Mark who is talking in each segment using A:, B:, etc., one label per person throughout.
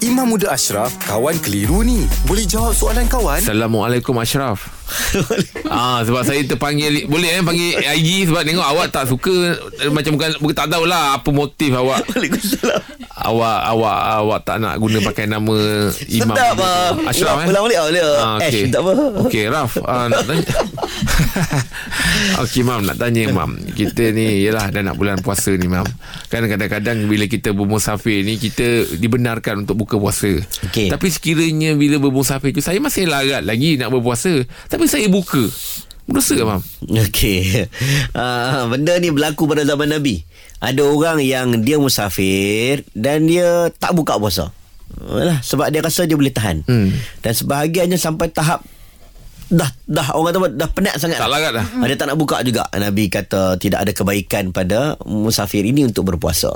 A: Imam Muda Ashraf, kawan keliru ni. Boleh jawab soalan kawan?
B: Assalamualaikum Ashraf ah, Sebab saya terpanggil Boleh eh panggil IG Sebab tengok awak tak suka Macam bukan, bukan Tak tahulah Apa motif awak
C: Waalaikumsalam.
B: Awak Awak awak tak nak guna pakai nama Imam
C: Sedap ah.
B: Ashraf eh
C: Ulang balik ah, boleh.
B: Ah,
C: Ash,
B: okey.
C: tak apa.
B: Okey Raf ah, Nak tanya Okey Mam Nak tanya Mam Kita ni Yelah dah nak bulan puasa ni Mam Kan kadang-kadang Bila kita bermusafir ni Kita dibenarkan Untuk buka puasa
C: Okey.
B: Tapi sekiranya Bila bermusafir tu Saya masih larat lagi Nak berpuasa Tapi saya buka Berdosa ke Mam?
C: Okey. Uh, benda ni berlaku pada zaman Nabi. Ada orang yang dia musafir dan dia tak buka puasa. Alah, sebab dia rasa dia boleh tahan.
B: Hmm.
C: Dan sebahagiannya sampai tahap dah dah orang kata dah penat sangat.
B: Tak larat dah.
C: Ah, Dia tak nak buka juga. Nabi kata tidak ada kebaikan pada musafir ini untuk berpuasa.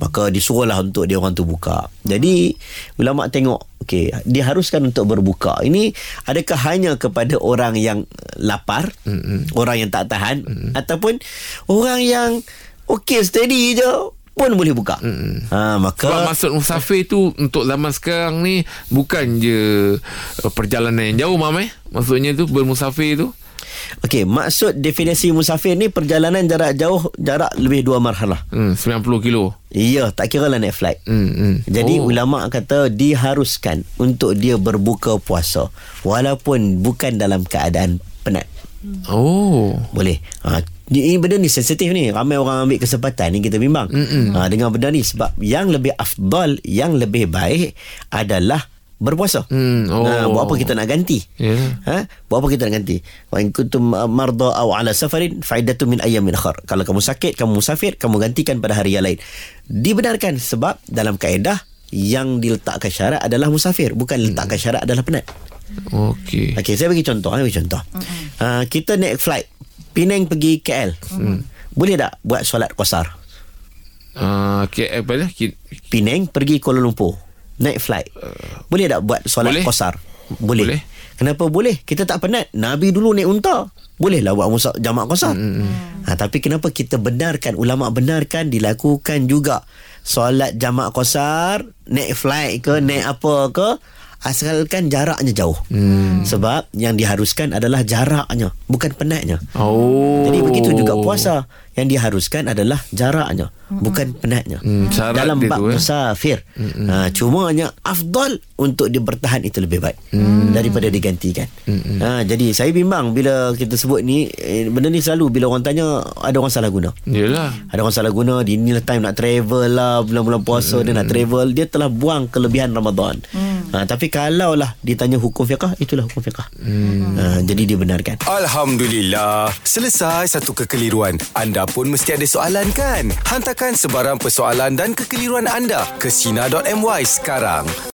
C: Maka disuruhlah untuk dia orang tu buka. Jadi ulama tengok okey dia haruskan untuk berbuka. Ini adakah hanya kepada orang yang lapar, mm orang yang tak tahan mm ataupun orang yang okey steady je pun boleh buka. Mm ha maka
B: Sebab maksud musafir tu Untuk zaman sekarang ni Bukan je uh, Perjalanan yang jauh Mam eh Maksudnya tu Bermusafir tu
C: okey maksud definisi musafir ni perjalanan jarak jauh jarak lebih dua marhalah.
B: hmm, 90 kilo
C: Ya, tak kira lah naik flight.
B: hmm, hmm.
C: Jadi
B: oh.
C: ulama kata diharuskan untuk dia berbuka puasa walaupun bukan dalam keadaan penat.
B: Oh
C: Boleh. Ha, ni, ini benda ni sensitif ni. Ramai orang ambil kesempatan ni kita bimbang. Ha, dengan benda ni sebab yang lebih afdal, yang lebih baik adalah berpuasa.
B: Hmm, oh.
C: Ha, buat apa kita nak ganti?
B: Ya.
C: Ha? Buat apa kita nak ganti? Wa in kuntum marda aw ala safarin faidatu min ayyamin akhar. Kalau kamu sakit, kamu musafir, kamu gantikan pada hari yang lain. Dibenarkan sebab dalam kaedah yang diletakkan syarat adalah musafir, bukan letakkan syarat adalah penat.
B: Okey
C: Okey, saya bagi contoh, saya bagi contoh. Uh, kita naik flight Penang pergi KL. Hmm. Boleh tak buat solat qasar?
B: uh, okay, apa dia? Ki-
C: Penang pergi Kuala Lumpur. Naik flight. Boleh tak buat solat
B: boleh.
C: qasar? Boleh.
B: Boleh.
C: Kenapa boleh? Kita tak penat. Nabi dulu naik unta. Bolehlah buat musa jamak qasar. Hmm. Ha, tapi kenapa kita benarkan ulama benarkan dilakukan juga solat jamak qasar, naik flight ke, naik apa ke asalkan jaraknya jauh. Hmm. Sebab yang diharuskan adalah jaraknya, bukan penatnya.
B: Oh
C: Jadi begitu juga puasa yang diharuskan adalah jaraknya bukan penatnya.
B: Hmm, syarat
C: Dalam bab
B: tu, eh.
C: musafir. Ha cuma hanya afdal untuk dia bertahan itu lebih baik
B: Hmm.
C: daripada digantikan. Ha jadi saya bimbang bila kita sebut ni eh, benda ni selalu bila orang tanya ada orang salah guna.
B: Yelah
C: Ada orang salah guna Di inilah time nak travel lah Bulan-bulan puasa Dia nak travel Dia telah buang kelebihan Ramadan ha, Tapi kalau lah Ditanya hukum fiqah Itulah hukum fiqah ha, Jadi dibenarkan
A: Alhamdulillah. Selesai satu kekeliruan. Anda pun mesti ada soalan kan? Hantarkan sebarang persoalan dan kekeliruan anda ke Sina.my sekarang.